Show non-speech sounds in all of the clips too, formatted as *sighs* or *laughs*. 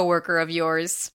coworker of yours.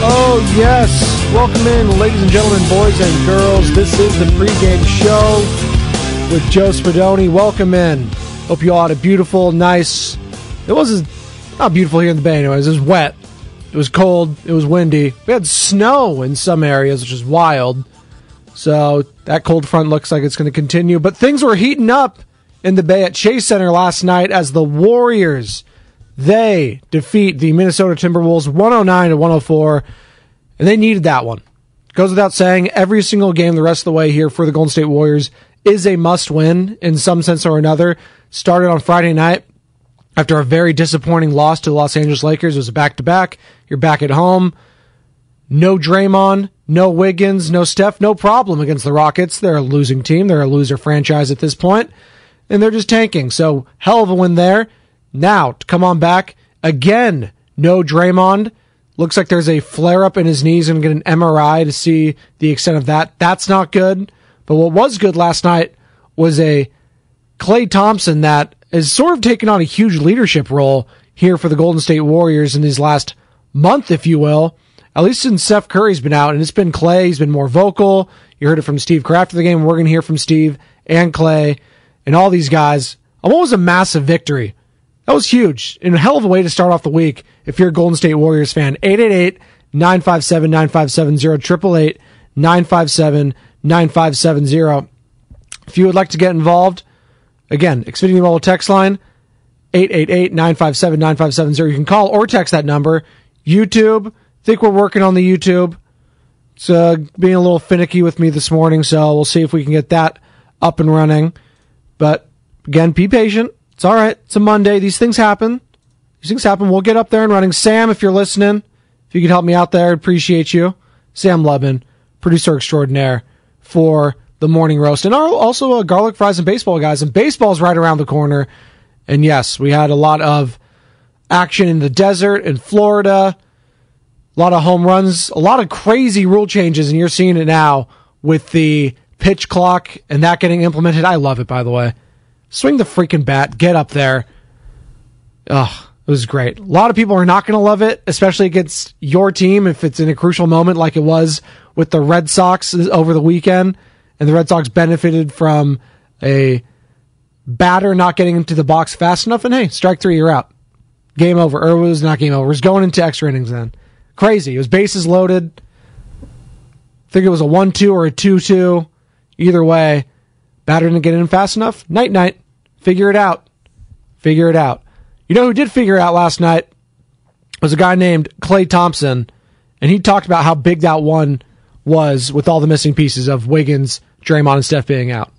Oh, yes. Welcome in, ladies and gentlemen, boys and girls. This is the pregame show with Joe Spadoni. Welcome in. Hope you all had a beautiful, nice. It was not beautiful here in the Bay, anyways. It was wet. It was cold. It was windy. We had snow in some areas, which is wild. So that cold front looks like it's going to continue. But things were heating up in the Bay at Chase Center last night as the Warriors they defeat the Minnesota Timberwolves 109 to 104, and they needed that one. Goes without saying, every single game the rest of the way here for the Golden State Warriors is a must win in some sense or another. Started on Friday night after a very disappointing loss to the Los Angeles Lakers. It was a back to back. You're back at home. No Draymond, no Wiggins, no Steph, no problem against the Rockets. They're a losing team. They're a loser franchise at this point, and they're just tanking. So, hell of a win there. Now, to come on back again, no Draymond. Looks like there's a flare up in his knees and get an MRI to see the extent of that. That's not good. But what was good last night was a Klay Thompson that has sort of taken on a huge leadership role here for the Golden State Warriors in his last month, if you will. At least since Steph Curry's been out, and it's been Klay. He's been more vocal. You heard it from Steve Kraft of the game. We're going to hear from Steve and Klay and all these guys. What was a massive victory? That was huge and a hell of a way to start off the week if you're a Golden State Warriors fan. 888 957 9570, 888 957 9570. If you would like to get involved, again, Xfinity Mobile text line 888 957 9570. You can call or text that number. YouTube, think we're working on the YouTube. It's uh, being a little finicky with me this morning, so we'll see if we can get that up and running. But again, be patient. It's all right. It's a Monday. These things happen. These things happen. We'll get up there and running. Sam, if you're listening, if you could help me out there, I'd appreciate you. Sam Lubin, producer extraordinaire for the morning roast, and also uh, garlic fries and baseball guys. And baseball's right around the corner. And yes, we had a lot of action in the desert in Florida. A lot of home runs, a lot of crazy rule changes, and you're seeing it now with the pitch clock and that getting implemented. I love it, by the way. Swing the freaking bat, get up there. Ugh, it was great. A lot of people are not going to love it, especially against your team if it's in a crucial moment like it was with the Red Sox over the weekend. And the Red Sox benefited from a batter not getting into the box fast enough. And hey, strike three, you're out. Game over. Or was not game over. It was going into extra innings then. Crazy. It was bases loaded. I think it was a 1 2 or a 2 2. Either way, batter didn't get in fast enough. Night night. Figure it out. Figure it out. You know who did figure it out last night was a guy named Klay Thompson, and he talked about how big that one was with all the missing pieces of Wiggins, Draymond, and Steph being out.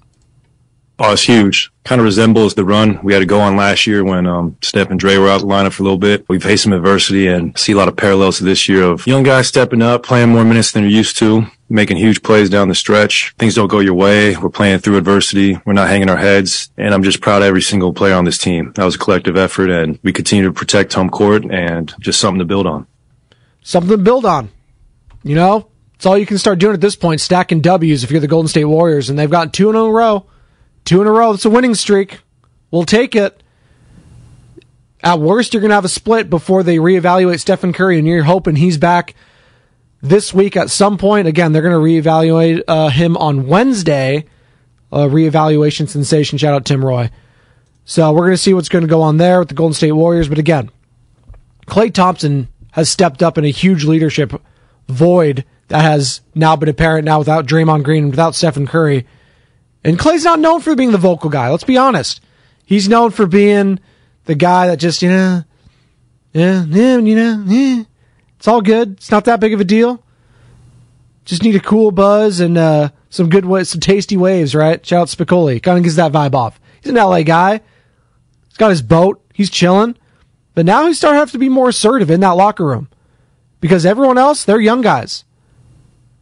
Oh, it's huge. Kind of resembles the run we had to go on last year when um, Steph and Dre were out the lineup for a little bit. We faced some adversity and see a lot of parallels to this year of young guys stepping up, playing more minutes than they're used to, making huge plays down the stretch. Things don't go your way. We're playing through adversity. We're not hanging our heads. And I'm just proud of every single player on this team. That was a collective effort and we continue to protect home court and just something to build on. Something to build on. You know, it's all you can start doing at this point, stacking W's if you're the Golden State Warriors and they've got two in a row. Two in a row. It's a winning streak. We'll take it. At worst, you're going to have a split before they reevaluate Stephen Curry, and you're hoping he's back this week at some point. Again, they're going to reevaluate uh, him on Wednesday. A reevaluation sensation. Shout out Tim Roye. So we're going to see what's going to go on there with the Golden State Warriors. But again, Klay Thompson has stepped up in a huge leadership void that has now been apparent now without Draymond Green and without Stephen Curry. And Klay's not known for being the vocal guy. Let's be honest. He's known for being the guy that just, you know, yeah, yeah, you know, yeah. It's all good. It's not that big of a deal. Just need a cool buzz and uh, some good, some tasty waves, right? Shout out Spicoli. Kind of gives that vibe off. He's an LA guy. He's got his boat. He's chilling. But now he's starting to have to be more assertive in that locker room because everyone else, they're young guys.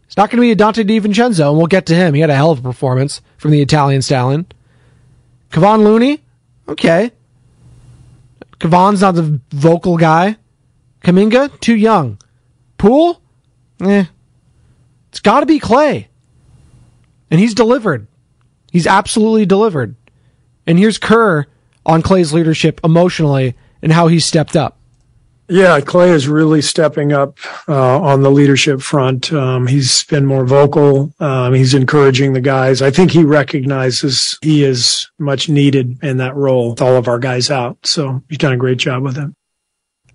It's not going to be a Donte DiVincenzo, and we'll get to him. He had a hell of a performance from the Italian stallion. Kevon Looney, okay. Kevon's not the vocal guy. Kuminga, too young. Poole, eh. It's got to be Klay. And he's delivered. He's absolutely delivered. And here's Kerr on Klay's leadership emotionally and how he stepped up. Yeah, Klay is really stepping up uh, on the leadership front. Um, he's been more vocal. Um, he's encouraging the guys. I think he recognizes he is much needed in that role with all of our guys out. So he's done a great job with it.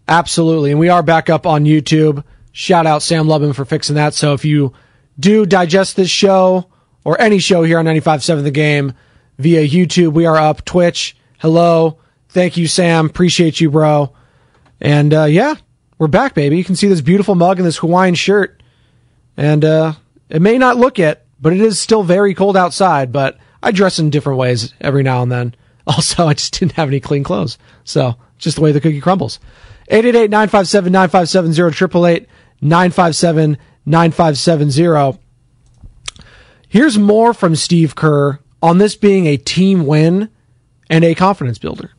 Absolutely. And we are back up on YouTube. Shout out Sam Lubin for fixing that. So if you do digest this show or any show here on 95.7 The Game via YouTube, we are up. Twitch, hello. Thank you, Sam. Appreciate you, bro. And uh, yeah, we're back, baby. You can see this beautiful mug and this Hawaiian shirt. And uh, it may not look it, but it is still very cold outside. But I dress in different ways every now and then. *laughs* Also, I just didn't have any clean clothes. So, just the way the cookie crumbles. 888 957 9570 957 9570. Here's more from Steve Kerr on this being a team win and a confidence builder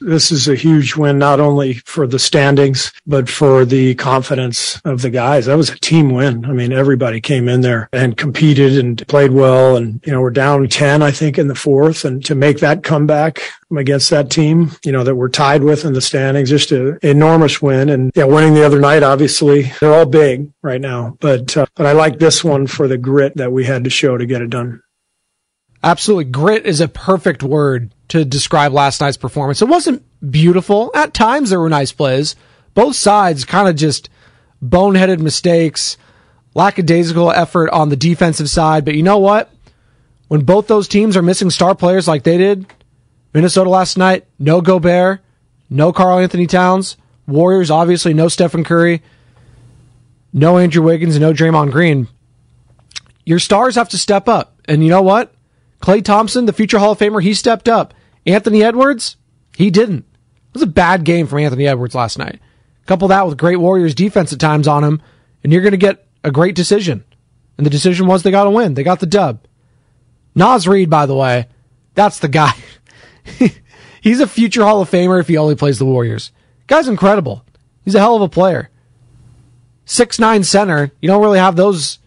this is a huge win, not only for the standings, but for the confidence of the guys. That was a team win. I mean, everybody came in there and competed and played well. And, you know, we're down 10, I think, in the fourth. And to make that comeback against that team, you know, that we're tied with in the standings, just an enormous win. And yeah, winning the other night, obviously, they're all big right now. But, uh, but I like this one for the grit that we had to show to get it done. Absolutely. Grit is a perfect word to describe last night's performance. It wasn't beautiful. At times there were nice plays. Both sides kind of just boneheaded mistakes, lackadaisical effort on the defensive side. But you know what? When both those teams are missing star players like they did, Minnesota last night, no Gobert, no Karl-Anthony Towns, Warriors, obviously no Stephen Curry, no Andrew Wiggins, no Draymond Green. Your stars have to step up. And you know what? Klay Thompson, the future Hall of Famer, he stepped up. Anthony Edwards, he didn't. It was a bad game from Anthony Edwards last night. Couple that with great Warriors defense at times on him, and you're going to get a great decision. And the decision was they got to win. They got the dub. Naz Reid, by the way, that's the guy. *laughs* He's a future Hall of Famer if he only plays the Warriors. Guy's incredible. He's a hell of a player. Six nine center. You don't really have those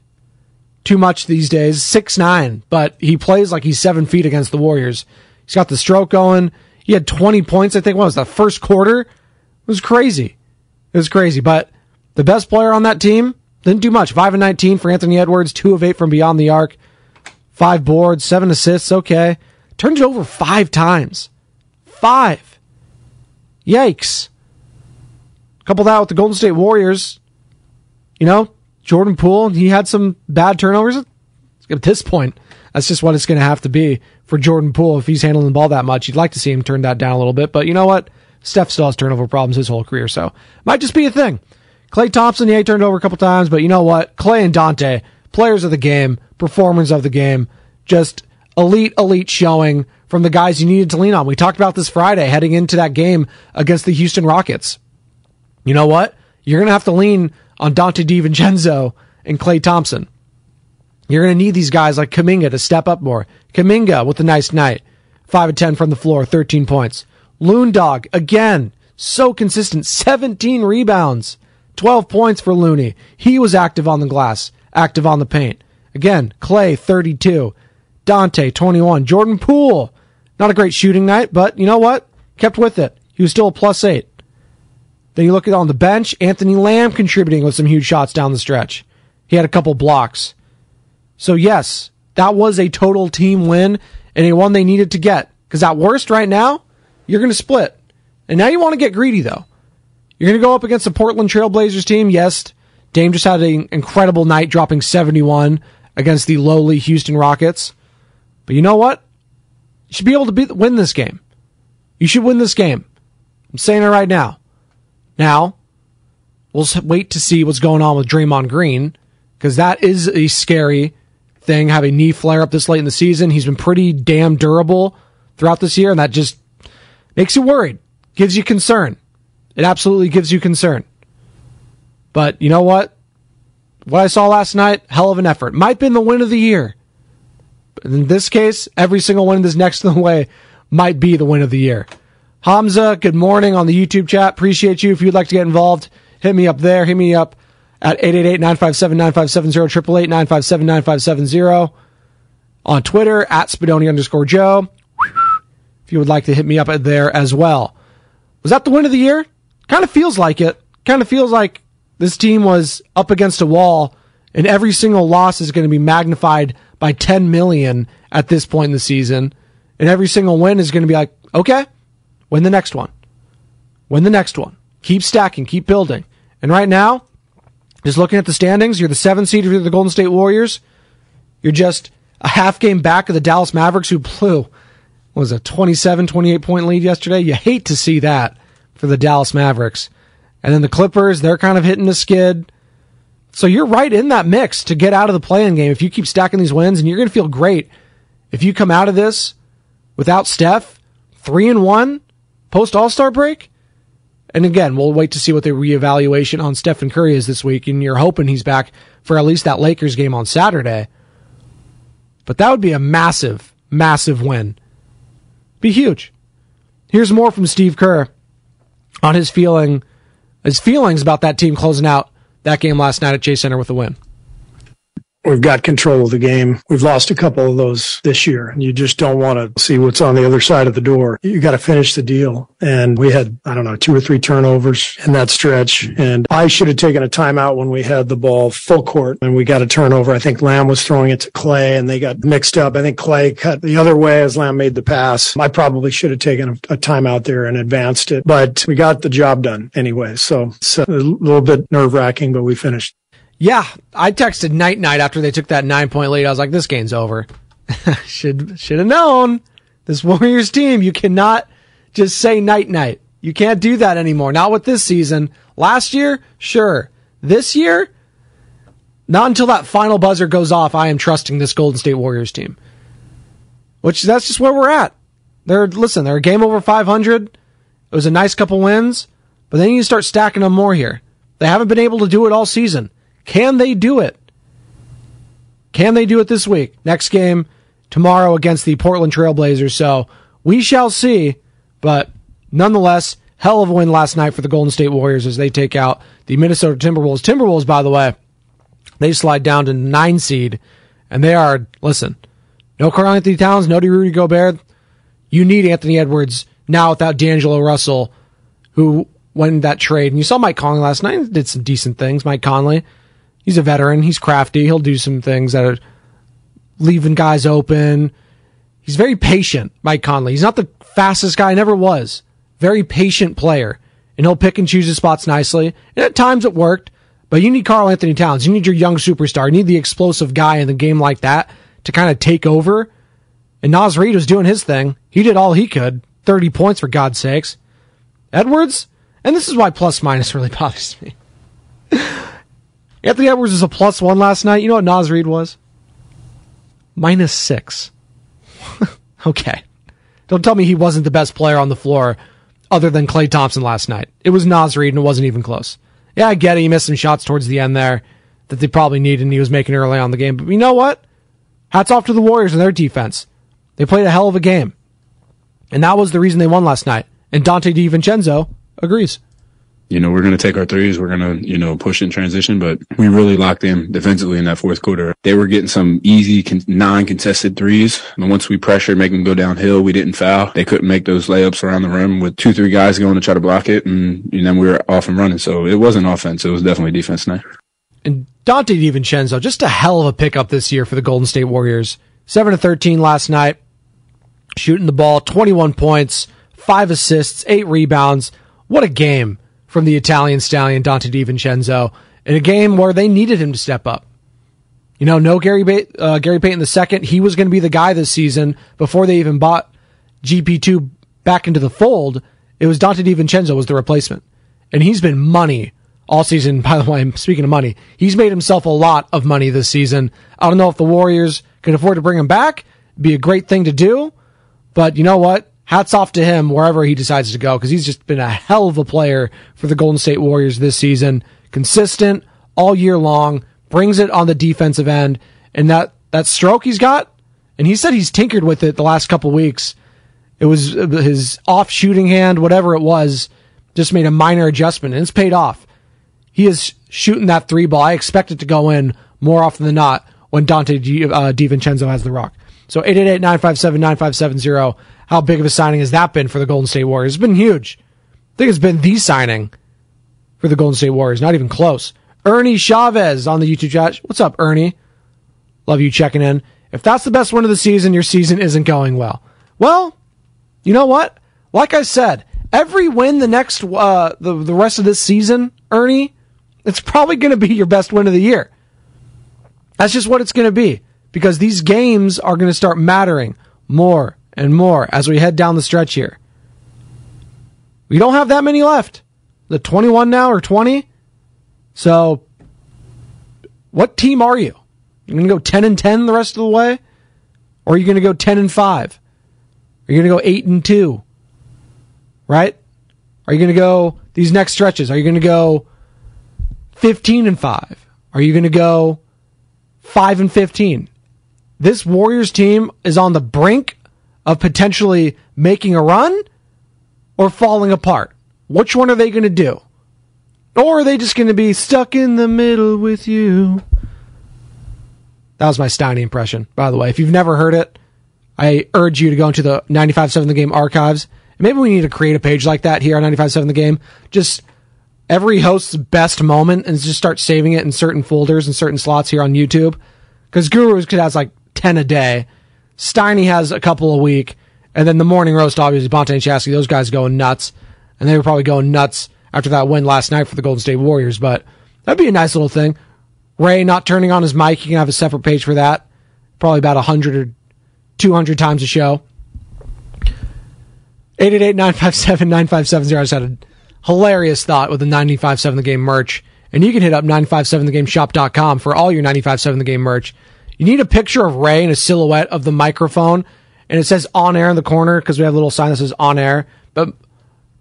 too much these days. Six nine, but he plays like he's seven feet against the Warriors. He's got the stroke going. He had 20 points, I think. What was the first quarter? It was crazy. It was crazy. But the best player on that team didn't do much. Five and 19 for Anthony Edwards, two of eight from beyond the arc, five boards, seven assists. Okay. Turned it over five times. Five. Yikes. Couple that with the Golden State Warriors. You know, Jordan Poole, he had some bad turnovers. At this point, that's just what it's going to have to be for Jordan Poole if he's handling the ball that much. You'd like to see him turn that down a little bit, but you know what? Steph still has turnover problems his whole career, so might just be a thing. Klay Thompson, yeah, he turned over a couple times, but you know what? Klay and Donte, players of the game, performers of the game, just elite, elite showing from the guys you needed to lean on. We talked about this Friday heading into that game against the Houston Rockets. You know what? You're going to have to lean on Donte DiVincenzo and Klay Thompson. You're going to need these guys like Kuminga to step up more. Kuminga with a nice night. 5 of 10 from the floor, 13 points. Loon Dog, again, so consistent. 17 rebounds, 12 points for Looney. He was active on the glass, active on the paint. Again, Klay, 32. Donte, 21. Jordan Poole, not a great shooting night, but you know what? Kept with it. He was still a plus eight. Then you look at on the bench, Anthony Lamb contributing with some huge shots down the stretch. He had a couple blocks. So yes, that was a total team win and a one they needed to get. Because at worst, right now, you're going to split. And now you want to get greedy, though. You're going to go up against the Portland Trailblazers team. Yes, Dame just had an incredible night, dropping 71 against the lowly Houston Rockets. But you know what? You should be able to beat, win this game. You should win this game. I'm saying it right now. Now, we'll wait to see what's going on with Draymond Green, because that is a scary thing, have a knee flare up this late in the season. He's been pretty damn durable throughout this year, and that just makes you worried, gives you concern. It absolutely gives you concern. But you know what? What I saw last night, hell of an effort. Might have been the win of the year. But in this case, every single win this next *laughs* way might be the win of the year. Hamza, good morning on the YouTube chat. Appreciate you. If you'd like to get involved, hit me up there. Hit me up at 888-957-9570, 888-957-9570. On Twitter, at Spadoni underscore Joe. If you would like to hit me up there as well. Was that the win of the year? Kind of feels like it. Kind of feels like this team was up against a wall and every single loss is going to be magnified by 10 million at this point in the season. And every single win is going to be like, okay, win the next one. Win the next one. Keep stacking, keep building. And right now, just looking at the standings, you're the seventh seed for the Golden State Warriors. You're just a half game back of the Dallas Mavericks who blew what was a 27, 28 point lead yesterday. You hate to see that for the Dallas Mavericks. And then the Clippers, they're kind of hitting the skid. So you're right in that mix to get out of the playing game if you keep stacking these wins, and you're going to feel great if you come out of this without Steph, three and one post All Star break. And again, we'll wait to see what the reevaluation on Stephen Curry is this week, and you're hoping he's back for at least that Lakers game on Saturday. But that would be a massive, massive win. Be huge. Here's more from Steve Kerr on his feeling, his feelings about that team closing out that game last night at Chase Center with a win. We've got control of the game. We've lost a couple of those this year, and you just don't want to see what's on the other side of the door. You got to finish the deal. And we had, I don't know, two or three turnovers in that stretch. And I should have taken a timeout when we had the ball full court and we got a turnover. I think Lamb was throwing it to Klay and they got mixed up. I think Klay cut the other way as Lamb made the pass. I probably should have taken a, a timeout there and advanced it, but we got the job done anyway. So it's a little bit nerve wracking, but we finished. Yeah, I texted night night after they took that nine point lead. I was like, this game's over. *laughs* should should have known. This Warriors team, you cannot just say night night. You can't do that anymore. Not with this season. Last year, sure. This year, not until that final buzzer goes off, I am trusting this Golden State Warriors team. Which that's just where we're at. They're listen, they're a game over 500. It was a nice couple wins, but then you start stacking them more here. They haven't been able to do it all season. Can they do it? Can they do it this week? Next game tomorrow against the Portland Trailblazers. So we shall see. But nonetheless, hell of a win last night for the Golden State Warriors as they take out the Minnesota Timberwolves. Timberwolves, by the way, they slide down to nine seed, and they are listen. No Karl-Anthony Towns, no Rudy Gobert. You need Anthony Edwards now without D'Angelo Russell, who won that trade. And you saw Mike Conley last night; did some decent things. Mike Conley, he's a veteran. He's crafty. He'll do some things that are leaving guys open. He's very patient, Mike Conley. He's not the fastest guy, never was. Very patient player. And he'll pick and choose his spots nicely. And at times it worked, but you need Karl-Anthony Towns. You need your young superstar. You need the explosive guy in the game like that to kind of take over. And Naz Reid was doing his thing. He did all he could. 30 points for God's sakes. Edwards, and this is why plus minus really *laughs* bothers me. Anthony Edwards was a plus one last night. You know what Naz Reid was? Minus six. *laughs* okay. Don't tell me he wasn't the best player on the floor other than Klay Thompson last night. It was Naz Reid and it wasn't even close. Yeah, I get it. He missed some shots towards the end there that they probably needed and he was making early on the game. But you know what? Hats off to the Warriors and their defense. They played a hell of a game. And that was the reason they won last night. And Donte DiVincenzo agrees you know, we're going to take our threes. We're going to, you know, push in transition, but we really locked in defensively in that fourth quarter. They were getting some easy con- non-contested threes. And once we pressured, make them go downhill, we didn't foul. They couldn't make those layups around the rim with two, three guys going to try to block it. And, and then we were off and running. So it wasn't offense. It was definitely defense night. And Donte DiVincenzo, just a hell of a pickup this year for the Golden State Warriors. 7 to 13 last night, shooting the ball, 21 points, five assists, eight rebounds. What a game from the Italian stallion Donte DiVincenzo in a game where they needed him to step up. You know, no Gary ba- uh, Gary Payton II. He was going to be the guy this season before they even bought GP2 back into the fold. It was Donte DiVincenzo was the replacement, and he's been money all season. *laughs* By the way, I'm speaking of money, he's made himself a lot of money this season. I don't know if the Warriors can afford to bring him back. It'd be a great thing to do, but you know what? Hats off to him wherever he decides to go because he's just been a hell of a player for the Golden State Warriors this season. Consistent all year long, brings it on the defensive end, and that that stroke he's got, and he said he's tinkered with it the last couple weeks. It was his off shooting hand, whatever it was, just made a minor adjustment, and it's paid off. He is shooting that three ball. I expect it to go in more often than not when Donte Di, uh, DiVincenzo has the rock. So 888 957 9570 how big of a signing has that been for the Golden State Warriors? It's been huge. I think it's been the signing for the Golden State Warriors. Not even close. Ernie Chavez on the YouTube chat. What's up, Ernie? Love you checking in. If that's the best win of the season, your season isn't going well. Well, you know what? Like I said, every win the next uh, the the rest of this season, Ernie, it's probably going to be your best win of the year. That's just what it's going to be because these games are going to start mattering more and more as we head down the stretch here. We don't have that many left. The 21 now or 20? So, what team are you? You going to go 10 and 10 the rest of the way? Or are you going to go 10 and 5? Are you going to go 8 and 2? Right? Are you going to go these next stretches? Are you going to go 15 and 5? Are you going to go 5 and 15? This Warriors team is on the brink of potentially making a run or falling apart? Which one are they going to do? Or are they just going to be stuck in the middle with you? That was my Steiny impression, by the way. If you've never heard it, I urge you to go into the 95.7 The Game archives. Maybe we need to create a page like that here on 95.7 The Game. Just every host's best moment and just start saving it in certain folders and certain slots here on YouTube. Because Gurus could have like 10 a day. Steiny has a couple a week, and then the morning roast, obviously, Bonta and Shasky, those guys going nuts, and they were probably going nuts after that win last night for the Golden State Warriors, but that'd be a nice little thing. Ray not turning on his mic, you can have a separate page for that. Probably about 100 or 200 times a show. 888-957-9570. I just had a hilarious thought with the 95.7 The Game merch. And you can hit up 957thegameshop.com for all your 95.7 The Game merch. You need a picture of Ray and a silhouette of the microphone, and it says on air in the corner because we have a little sign that says on air, but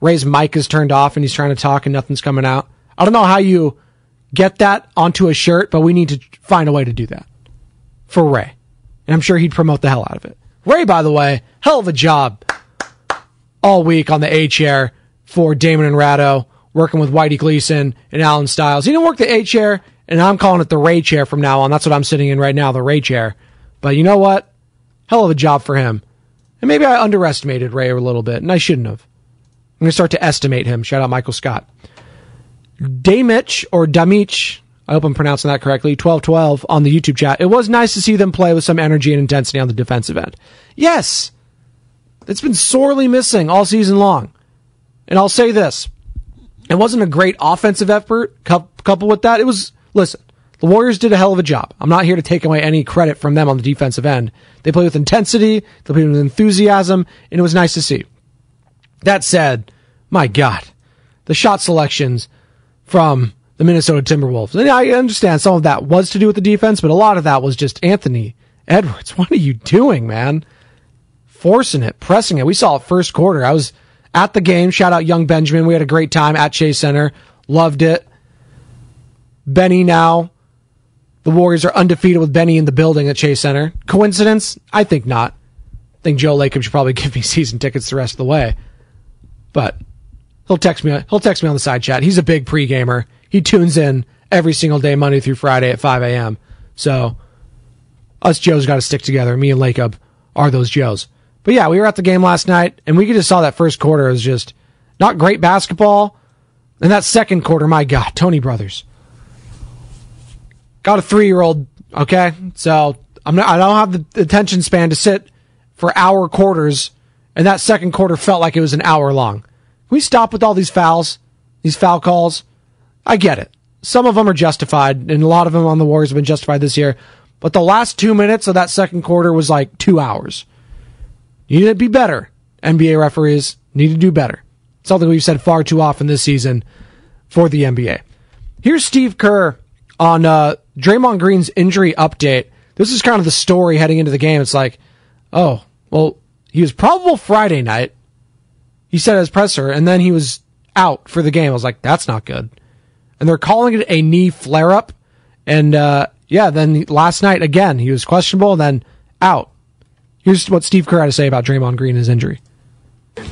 Ray's mic is turned off and he's trying to talk and nothing's coming out. I don't know how you get that onto a shirt, but we need to find a way to do that for Ray. And I'm sure he'd promote the hell out of it. Ray, by the way, hell of a job all week on the A chair for Damon and Ratto, working with Whitey Gleason and Alan Stiles. He didn't work the A chair and I'm calling it the Ray chair from now on. That's what I'm sitting in right now, the Ray chair. But you know what? Hell of a job for him. And maybe I underestimated Ray a little bit, and I shouldn't have. I'm going to start to estimate him. Shout out Michael Scott. Damich or Damich, I hope I'm pronouncing that correctly, 1212 on the YouTube chat. It was nice to see them play with some energy and intensity on the defensive end. Yes, it's been sorely missing all season long. And I'll say this. It wasn't a great offensive effort coupled with that. It was listen, the Warriors did a hell of a job. I'm not here to take away any credit from them on the defensive end. They played with intensity, they played with enthusiasm, and it was nice to see. That said, my God, the shot selections from the Minnesota Timberwolves. And I understand some of that was to do with the defense, but a lot of that was just Anthony Edwards. *laughs* What are you doing, man? forcing it, pressing it. We saw it first quarter. I was at the game. Shout out Young Benjamin. We had a great time at Chase Center. Loved it. Benny now. The Warriors are undefeated with Benny in the building at Chase Center. Coincidence? I think not. I think Joe Lacob should probably *laughs* give me season tickets the rest of the way. But he'll text me. He'll text me on the side chat. He's a big pre-gamer. He tunes in every single day, Monday through Friday at 5 a.m. So us Joes got to stick together. Me and Lacob are those Joes. But yeah, we were at the game last night, and we just saw that first quarter it was just not great basketball. And that second quarter, my God, Tony Brothers got a three year old. Okay, so I'm not. I don't have the attention span to sit for hour quarters, and that second quarter felt like it was an hour long. Can we stop with all these fouls, these foul calls? I get it. Some of them are justified, and a lot of them on the Warriors have been justified this year. But the last two minutes of that second quarter was like two hours. You need to be better. NBA referees need to do better. Something we've said far too often this season for the NBA. Here's Steve Kerr on uh, Draymond Green's injury update. This is kind of the story heading into the game. It's like, oh, well, he was probable Friday night. He said his presser, and then he was out for the game. I was like, that's not good. And they're calling it a knee flare up. And uh, yeah, then last night again, he was questionable, and then out. Here's what Steve Kerr had to say about Draymond Green and his injury.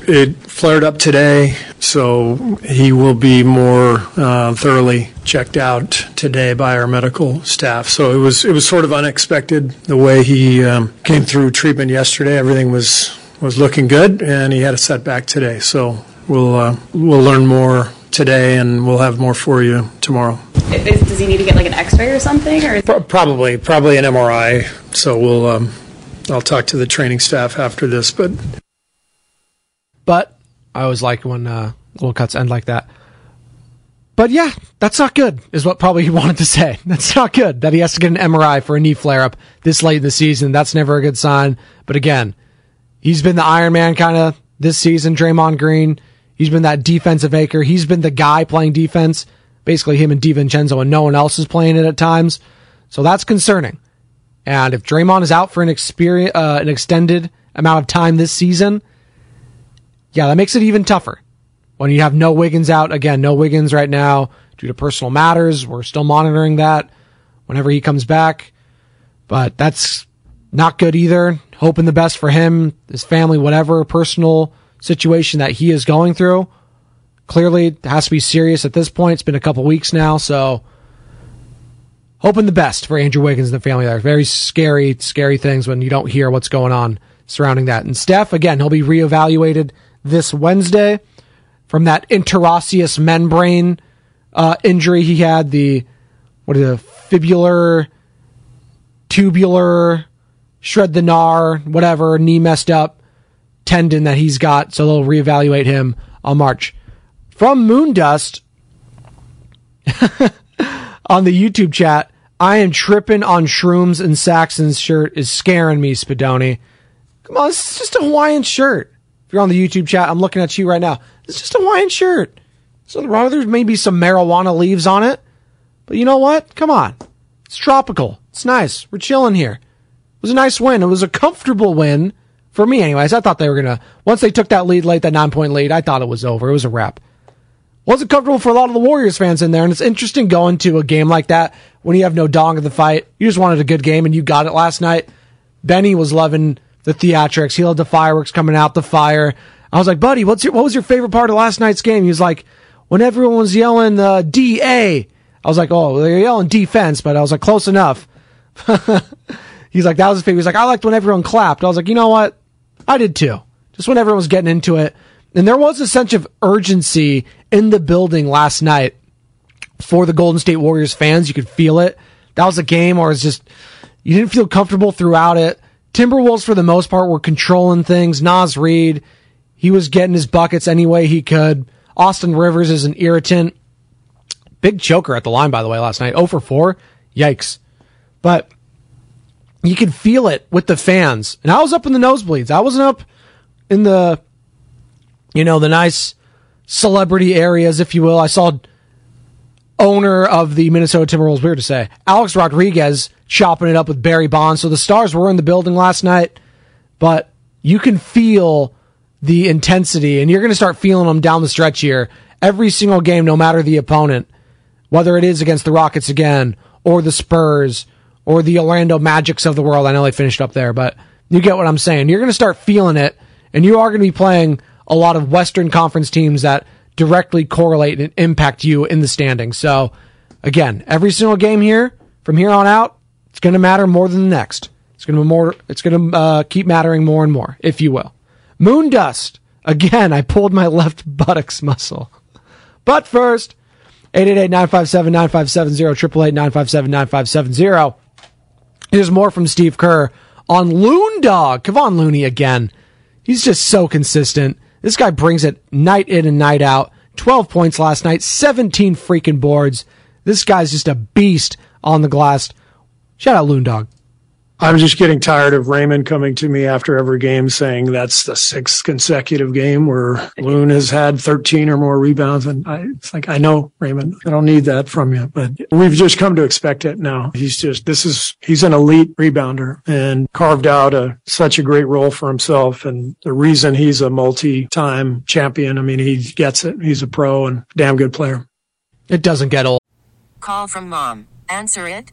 It flared up today, so he will be more uh, thoroughly checked out today by our medical staff. So it was it was sort of unexpected the way he um, came through treatment yesterday. Everything was was looking good, and he had a setback today. So we'll uh, we'll learn more today, and we'll have more for you tomorrow. Does he need to get like an X-ray or something, or probably probably an MRI? So we'll. Um, I'll talk to the training staff after this, but but I always like when uh, little cuts end like that. But yeah, that's not good, is what probably he *laughs* wanted to say. That's not good that he has to get an MRI for a knee flare up this late in the season. That's never a good sign. But again, he's been the Iron Man kind of this season, Draymond Green. He's been that defensive anchor. He's been the guy playing defense. Basically, him and DiVincenzo, and no one else is playing it at times. So that's concerning. And if Draymond is out for an experience, uh, an extended amount of time this season, yeah, that makes it even tougher. When you have no Wiggins out, again, no Wiggins right now due to personal matters. We're still monitoring that whenever he comes back. But that's not good either. Hoping the best for him, his family, whatever personal situation that he is going through. Clearly, it has to be serious at this point. It's been a couple weeks now, so hoping the best for Andrew Wiggins and the family there. Very scary, scary things when you don't hear what's going on surrounding that. And Steph, again, he'll be reevaluated this Wednesday from that interosseous membrane uh, injury he had. The what is it? Fibular, tubular, shred the gnar, whatever knee messed up tendon that he's got. So they'll reevaluate him on March. From Moondust *laughs* on the YouTube chat, I am tripping on shrooms and Saxon's shirt is scaring me, Spadoni. Come on, it's just a Hawaiian shirt you're on the YouTube chat, I'm looking at you right now. It's just a Hawaiian shirt. So wrong. There may be some marijuana leaves on it, but you know what? Come on. It's tropical. It's nice. We're chilling here. It was a nice win. It was a comfortable win for me, anyways. I thought they were gonna once they took that lead late, that nine point lead. I thought it was over. It was a wrap. Wasn't comfortable for a lot of the Warriors fans in there, and it's interesting going to a game like that when you have no dong in the fight. You just wanted a good game, and you got it last night. Benny was loving the theatrics. He loved the fireworks coming out, the fire. I was like, buddy, what's your, what was your favorite part of last night's game? He was like, when everyone was yelling, uh, DA. I was like, oh, they're yelling defense, but I was like, close enough. *laughs* He's like, that was his favorite. He's like, I liked when everyone clapped. I was like, you know what? I did too. Just when everyone was getting into it. And there was a sense of urgency in the building last night for the Golden State Warriors fans. You could feel it. That was a game or it's just, you didn't feel comfortable throughout it. Timberwolves, for the most part, were controlling things. Naz Reid, he was getting his buckets any way he could. Austin Rivers is an irritant. Big choker at the line, by the way, last night. 0 for 4. Yikes. But you could feel it with the fans. And I was up in the nosebleeds. I wasn't up in the, you know, the nice celebrity areas, if you will. I saw owner of the Minnesota Timberwolves, weird to say, Alex Rodriguez chopping it up with Barry Bonds. So the stars were in the building last night, but you can feel the intensity, and you're going to start feeling them down the stretch here. Every single game, no matter the opponent, whether it is against the Rockets again, or the Spurs, or the Orlando Magics of the world. I know they finished up there, but you get what I'm saying. You're going to start feeling it, and you are going to be playing a lot of Western Conference teams that directly correlate and impact you in the standings. So, again, every single game here, from here on out, it's going to matter more than the next. It's going to more. It's going to uh, keep mattering more and more, if you will. Moon dust. Again, I pulled my *laughs* left buttocks muscle. But first, 888-957-9570, 888-957-9570. Here's more from Steve Kerr on Loon Dog. Come on, Looney again. He's just so consistent. This guy brings it night in and night out. 12 points last night, 17 freaking boards. This guy's just a beast on the glass. Shout out Loon Dog. I'm just getting tired of Raymond coming to me after every game saying that's the sixth consecutive game where *laughs* Loon has had 13 or more rebounds. And I, it's like, I know Raymond, I don't need that from you, but we've just come to expect it now. He's just, this is, he's an elite rebounder and carved out a, such a great role for himself. And the reason he's a multi-time champion, I mean, he gets it. He's a pro and damn good player. It doesn't get old. Call from mom. Answer it.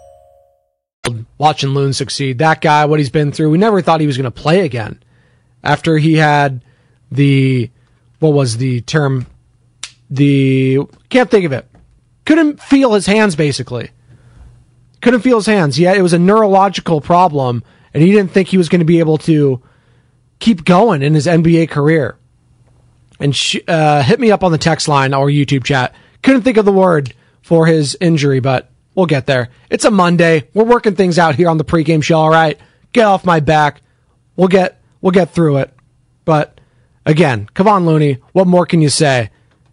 Watching Loon succeed. That guy, what he's been through, we never thought he was going to play again. After he had the, what was the term? The, can't think of it. Couldn't feel his hands, basically. Couldn't feel his hands. Yeah, it was a neurological problem, and he didn't think he was going to be able to keep going in his NBA career. And sh- uh, hit me up on the text line or YouTube chat. Couldn't think of the word for his injury, but We'll get there. It's a Monday. We're working things out here on the pregame show. All right, get off my back. We'll get we'll get through it. But again, come on, Looney. What more can you say?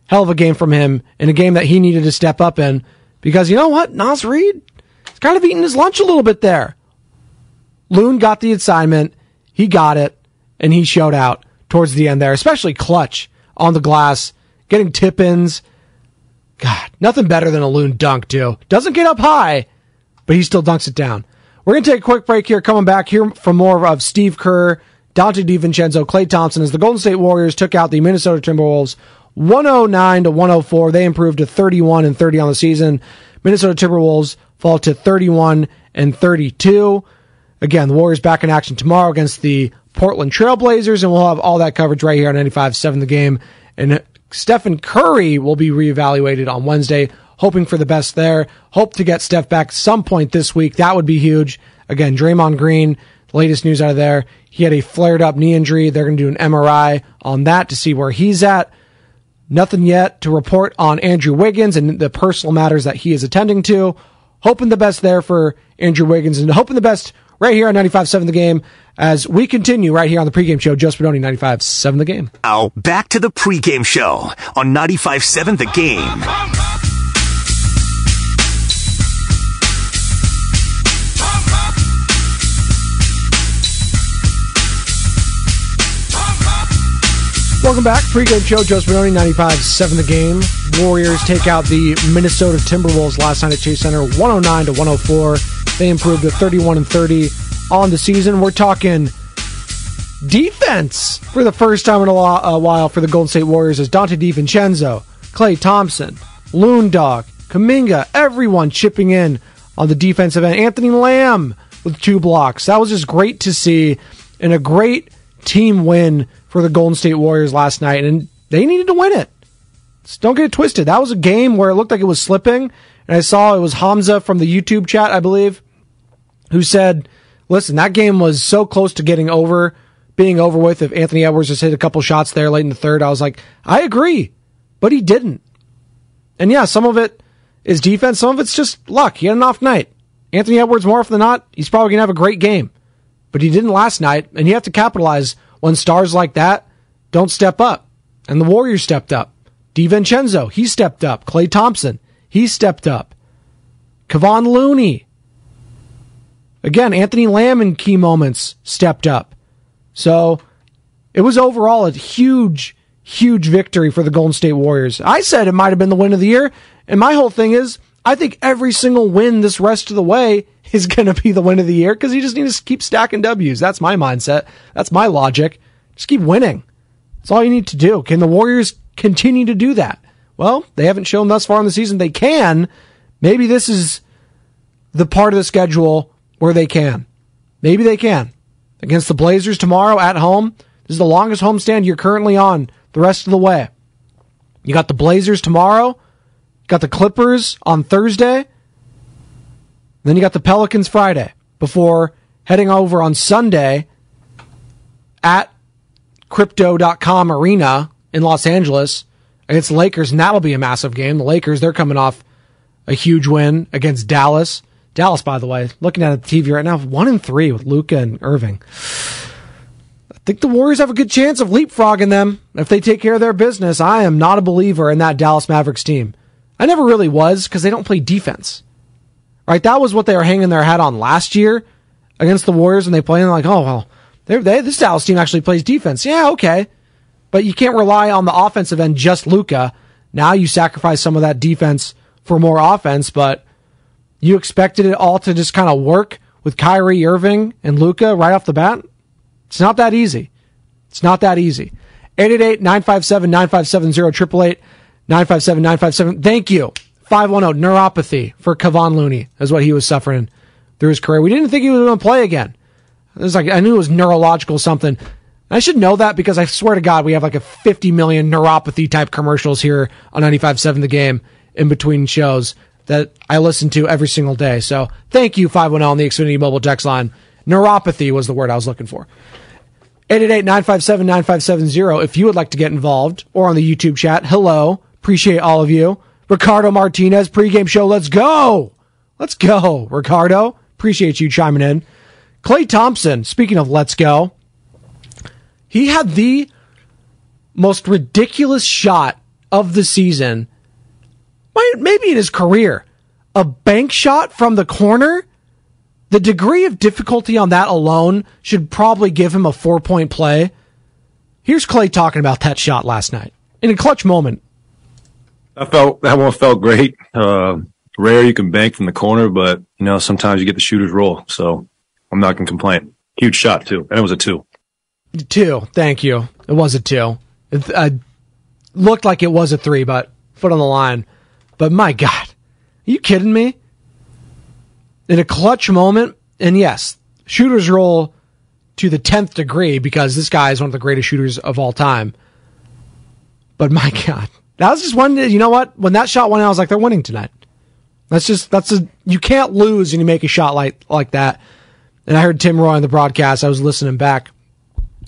Hell of a game from him in a game that he needed to step up in because you know what, Naz Reid, he's kind of eating his lunch a little bit there. Loon got the assignment. He got it, and he showed out towards the end there, especially clutch on the glass, getting tip ins. God, nothing better than a loon dunk, too. Doesn't get up high, but he still dunks it down. We're going to take a quick break here. Coming back here from more of Steve Kerr, Donte DiVincenzo, Klay Thompson as the Golden State Warriors took out the Minnesota Timberwolves 109 to 104. They improved to 31 and 30 on the season. Minnesota Timberwolves fall to 31 and 32. Again, the Warriors back in action tomorrow against the Portland Trailblazers, and we'll have all that coverage right here on 95 7 The Game. And Stephen Curry will be reevaluated on Wednesday, hoping for the best there. Hope to get Steph back some point this week. That would be huge. Again, Draymond Green, latest news out of there. He had a flared up knee injury. They're going to do an MRI on that to see where he's at. Nothing yet to report on Andrew Wiggins and the personal matters that he is attending to. Hoping the best there for Andrew Wiggins and hoping the best right here on 95.7 The Game as we continue right here on the pregame show. Joe Spadoni, 95.7 The Game. Now, back to the pregame show on 95.7 The Game. Welcome back. Pre-game show. Joe Spadoni, 95-7 the game. Warriors take out the Minnesota Timberwolves last night at Chase Center, 109 to 104. They improved to 31 and 30 on the season. We're talking defense for the first time in a, while for the Golden State Warriors as Donte DiVincenzo, Klay Thompson, Loon Dog, Kuminga, everyone chipping in on the defensive end. Anthony Lamb with two blocks. That was just great to see and a great team win for the Golden State Warriors last night, and they needed to win it. Just don't get it twisted. That was a game where it looked like it was slipping, and I saw it was Hamza from the YouTube chat, I believe, who said, "Listen, that game was so close to getting over, being over with. If Anthony Edwards just hit a couple shots there late in the third, I was like, I agree, but he didn't. And yeah, some of it is defense, some of it's just luck. He had an off night. Anthony Edwards, more often than not, he's probably gonna have a great game, but he didn't last night, and you have to capitalize." when stars like that don't step up. And the Warriors stepped up. DiVincenzo, he stepped up. Klay Thompson, he stepped up. Kevon Looney. Again, Anthony Lamb in key moments stepped up. So it was overall a huge, huge victory for the Golden State Warriors. I said it might have been the win of the year. And my whole thing is, I think every single win this rest of the way *laughs* is going to be the win of the year because you just need to keep stacking W's. That's my mindset. That's my logic. Just keep winning. That's all you need to do. Can the Warriors continue to do that? Well, they haven't shown thus far in the season they can. Maybe this is the part of the schedule where they can. Maybe they can. Against the Blazers tomorrow at home. This is the longest homestand you're currently on the rest of the way. You got the Blazers tomorrow. Got the Clippers on Thursday. Then you got the Pelicans Friday before heading over on Sunday at crypto.com arena in Los Angeles against the Lakers, and that'll be a massive game. The Lakers, they're coming off a huge win against Dallas. Dallas, by the way, looking at the TV right now, one and three with Luka and Irving. I think the Warriors have a good chance of leapfrogging them if they take care of their business. I am not a believer in that Dallas Mavericks team. I never really was because they don't play defense. Right? That was what they were hanging their hat on last year against the Warriors, and they play and like, oh well, they, this Dallas team actually plays defense. Yeah, okay, but you can't rely on the offensive end just Luka. Now you sacrifice some of that defense for more offense, but you expected it all to just kind of work with Kyrie Irving and Luka right off the bat. It's not that easy. It's not that easy. 888 957 9570 888 957 957. Thank you. 510 neuropathy for Kevon Looney is what he was suffering through his career. We didn't think he was going to play again. It was like, I knew it was neurological something. I should know that because I swear to God, we have like a 50 million neuropathy type commercials here on 95.7 The Game in between shows that I listen to every single day. So thank you, 510 on the Xfinity mobile text line. Neuropathy was the word I was looking for. 888-957-9570 if you would like to get involved or on the YouTube chat. Hello. Appreciate all of you. Ricardo Martinez, pregame show. Let's go. Let's go, Ricardo. Appreciate you chiming in. Klay Thompson, speaking of let's go, he had the most ridiculous shot of the season, maybe in his career. A bank shot from the corner. The degree of difficulty on that alone should probably give him a four point play. Here's Klay talking about that shot last night in a clutch moment. I felt that one felt great. Uh, rare you can bank from the corner, but you know sometimes you get the shooter's roll. So I'm not gonna complain. Huge shot too, and it was a two. Two, thank you. It was a two. It uh, looked like it was a three, but foot on the line. But my God, are you kidding me? In a clutch moment, and yes, shooter's roll to the tenth degree because this guy is one of the greatest shooters of all time. But my *laughs* God, that was just one. You know what? When that shot went I was like, they're winning tonight. That's just that's a you can't lose when you make a shot like like that. And I heard Tim Roye on the broadcast. I was listening back,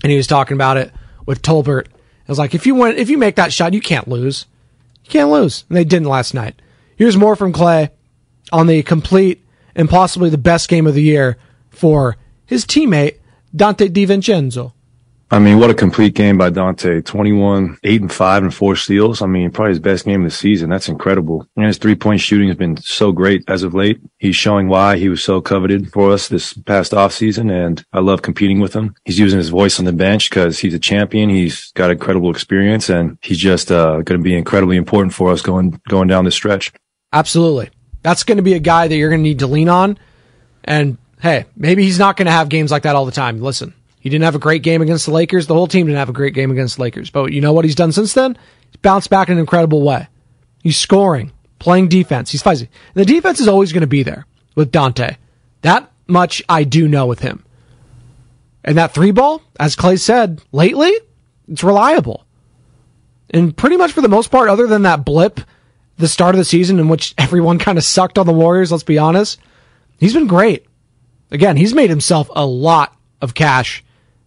and he was talking about it with Tolbert. I was like, if you win, if you make that shot, you can't lose. Can't lose, and they didn't last night. Here's more from Klay on the complete and possibly the best game of the year for his teammate Donte DiVincenzo. I mean, what a complete game by Donte. 21, 8 and 5 and 4 steals. I mean, probably his best game of the season. That's incredible. And his three point shooting has been so great as of late. He's showing why he was so coveted for us this past offseason. And I love competing with him. He's using his voice on the bench because he's a champion. He's got incredible experience and he's just, uh, going to be incredibly important for us going, going down the stretch. Absolutely. That's going to be a guy that you're going to need to lean on. And hey, maybe he's not going to have games like that all the time. Listen, he didn't have a great game against the Lakers. The whole team didn't have a great game against the Lakers. But you know what he's done since then? He's bounced back in an incredible way. He's scoring, playing defense. He's fuzzy. The defense is always going to be there with Donte. That much I do know with him. And that three ball, as Klay said, lately, it's reliable. And pretty much for the most part, other than that blip, the start of the season in which *laughs* everyone kind of sucked on the Warriors, let's be honest, he's been great. Again, he's made himself a lot of cash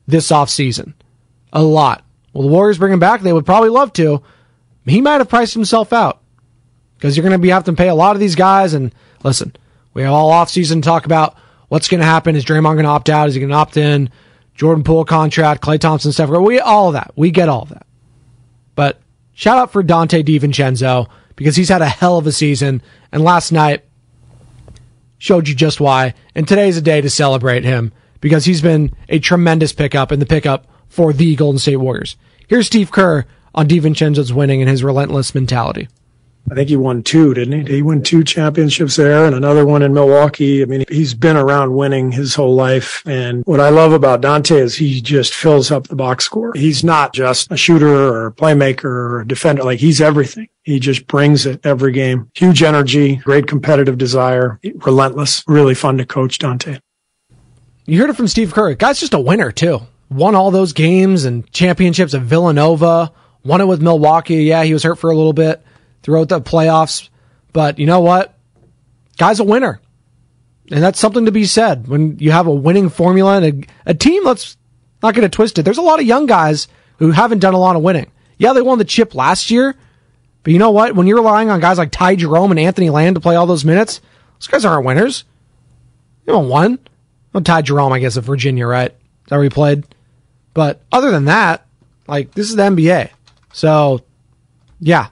this offseason. A lot. Well, the Warriors bring him back. They would probably love to. He might have priced himself out because you're going to be having to pay a lot of these guys. And listen, we have all offseason to talk about what's going to happen. Is Draymond going to opt out? Is he going to opt in? Jordan Poole contract, Klay Thompson, Curry. We all of that. We get all of that. But shout out for Donte DiVincenzo because he's had a hell of a season. And last night showed you just why. And today's a day to celebrate him because he's been a tremendous pickup in the pickup for the Golden State Warriors. Here's Steve Kerr on DiVincenzo's winning and his relentless mentality. I think he won two, didn't he? He won two championships there and another one in Milwaukee. I mean, he's been around winning his whole life. And what I love about Donte is he just fills up the box score. He's not just a shooter or a playmaker or a defender. Like he's everything. He just brings it every game. Huge energy, great competitive desire, relentless, really fun to coach Donte. You heard it from Steve Kerr. Guy's just a winner too. Won all those games and championships at Villanova. Won it with Milwaukee. Yeah, he was hurt for a little bit throughout the playoffs. But you know what? Guy's a winner. And that's something to be said when you have a winning formula and a, a team that's not twist it. There's a lot of young guys who haven't done a lot of winning. Yeah, they won the chip last year, but you know what? When you're relying on guys like Ty Jerome and Anthony Lamb to play all those minutes, those guys aren't winners. They won. Well, Ty Jerome, I guess, of Virginia, right? Is that where he played? But other than that, like, this is the NBA. So, yeah,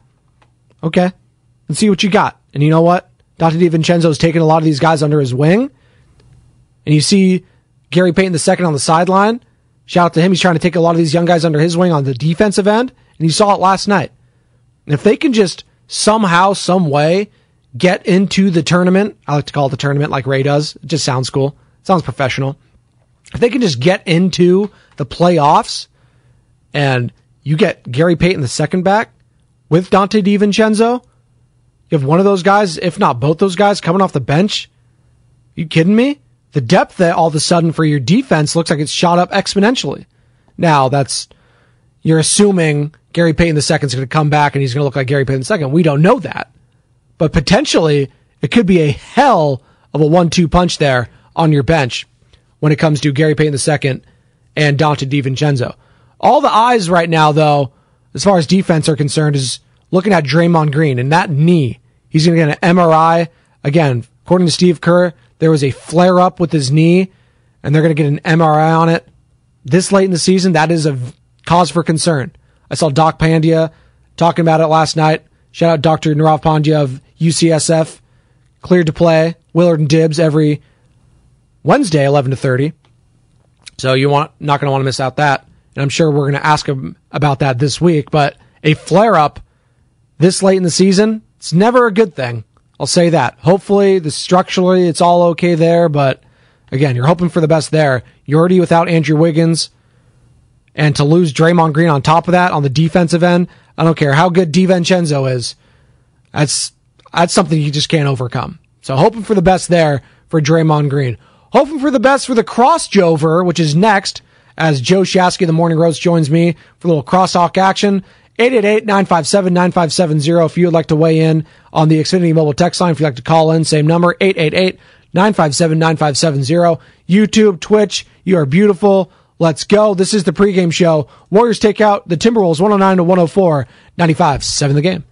Okay. Let's see what you got. And you know what? Donte DiVincenzo's taking a lot of these guys under his wing. And you see Gary Payton II on the sideline. Shout out to him. He's trying to take a lot of these young guys under his wing on the defensive end. And you saw it last night. And if they can just somehow, some way get into the tournament, I like to call it the tournament like Ray does. It just sounds cool. Sounds professional. If they can just get into the playoffs and you get Gary Payton the second back, with Donte DiVincenzo? You have one of those guys, if not both those guys, coming off the bench? Are you kidding me? The depth that all of a sudden for your defense looks like it's shot up exponentially. Now, that's, you're assuming Gary Payton the second is going to come back and he's going to look like Gary Payton the second. We don't know that. But potentially, it could be a hell of a one two punch there on your bench when it comes to Gary Payton II and Donte DiVincenzo. All the eyes right now, though, as far as defense are concerned, is looking at Draymond Green and that knee. He's going to get an MRI. Again, according to Steve Kerr, there was a flare up with his knee, and they're going to get an MRI on it this late in the season. That is a cause for concern. I saw Doc Pandya talking about it last night. Shout out Dr. Nirav Pandya of UCSF. Cleared to play. Willard and Dibbs every Wednesday, 11 to 30. So you want not going to want to miss out that. And I'm sure we're going to ask him about that this week. But a flare up this late in the season, it's never a good thing. I'll say that. Hopefully, the structurally, it's all okay there. But again, you're hoping for the best there. You're already without Andrew Wiggins. And to lose Draymond Green on top of that on the defensive end, I don't care how good DiVincenzo is. That's that's something you just can't overcome. So hoping for the best there for Draymond Green. Hoping for the best for the crossover, which is next as Joe Shasky, the Morning Roast, joins me for a little crosstalk action. 888-957-9570 if you would like to weigh in on the Xfinity mobile text line. If you'd like to call in, same number, 888-957-9570. YouTube, Twitch, you are beautiful. Let's go. This is the pregame show. Warriors take out the Timberwolves 109 to 104, 95 7 the game.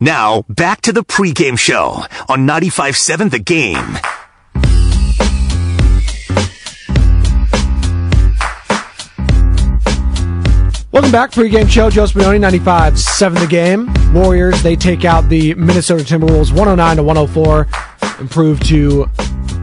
Now, back to the pregame show on 95 7 The Game. Welcome back, pregame show. Joe Spadoni, 95 7 the game. Warriors, they take out the Minnesota Timberwolves 109 to 104, improve to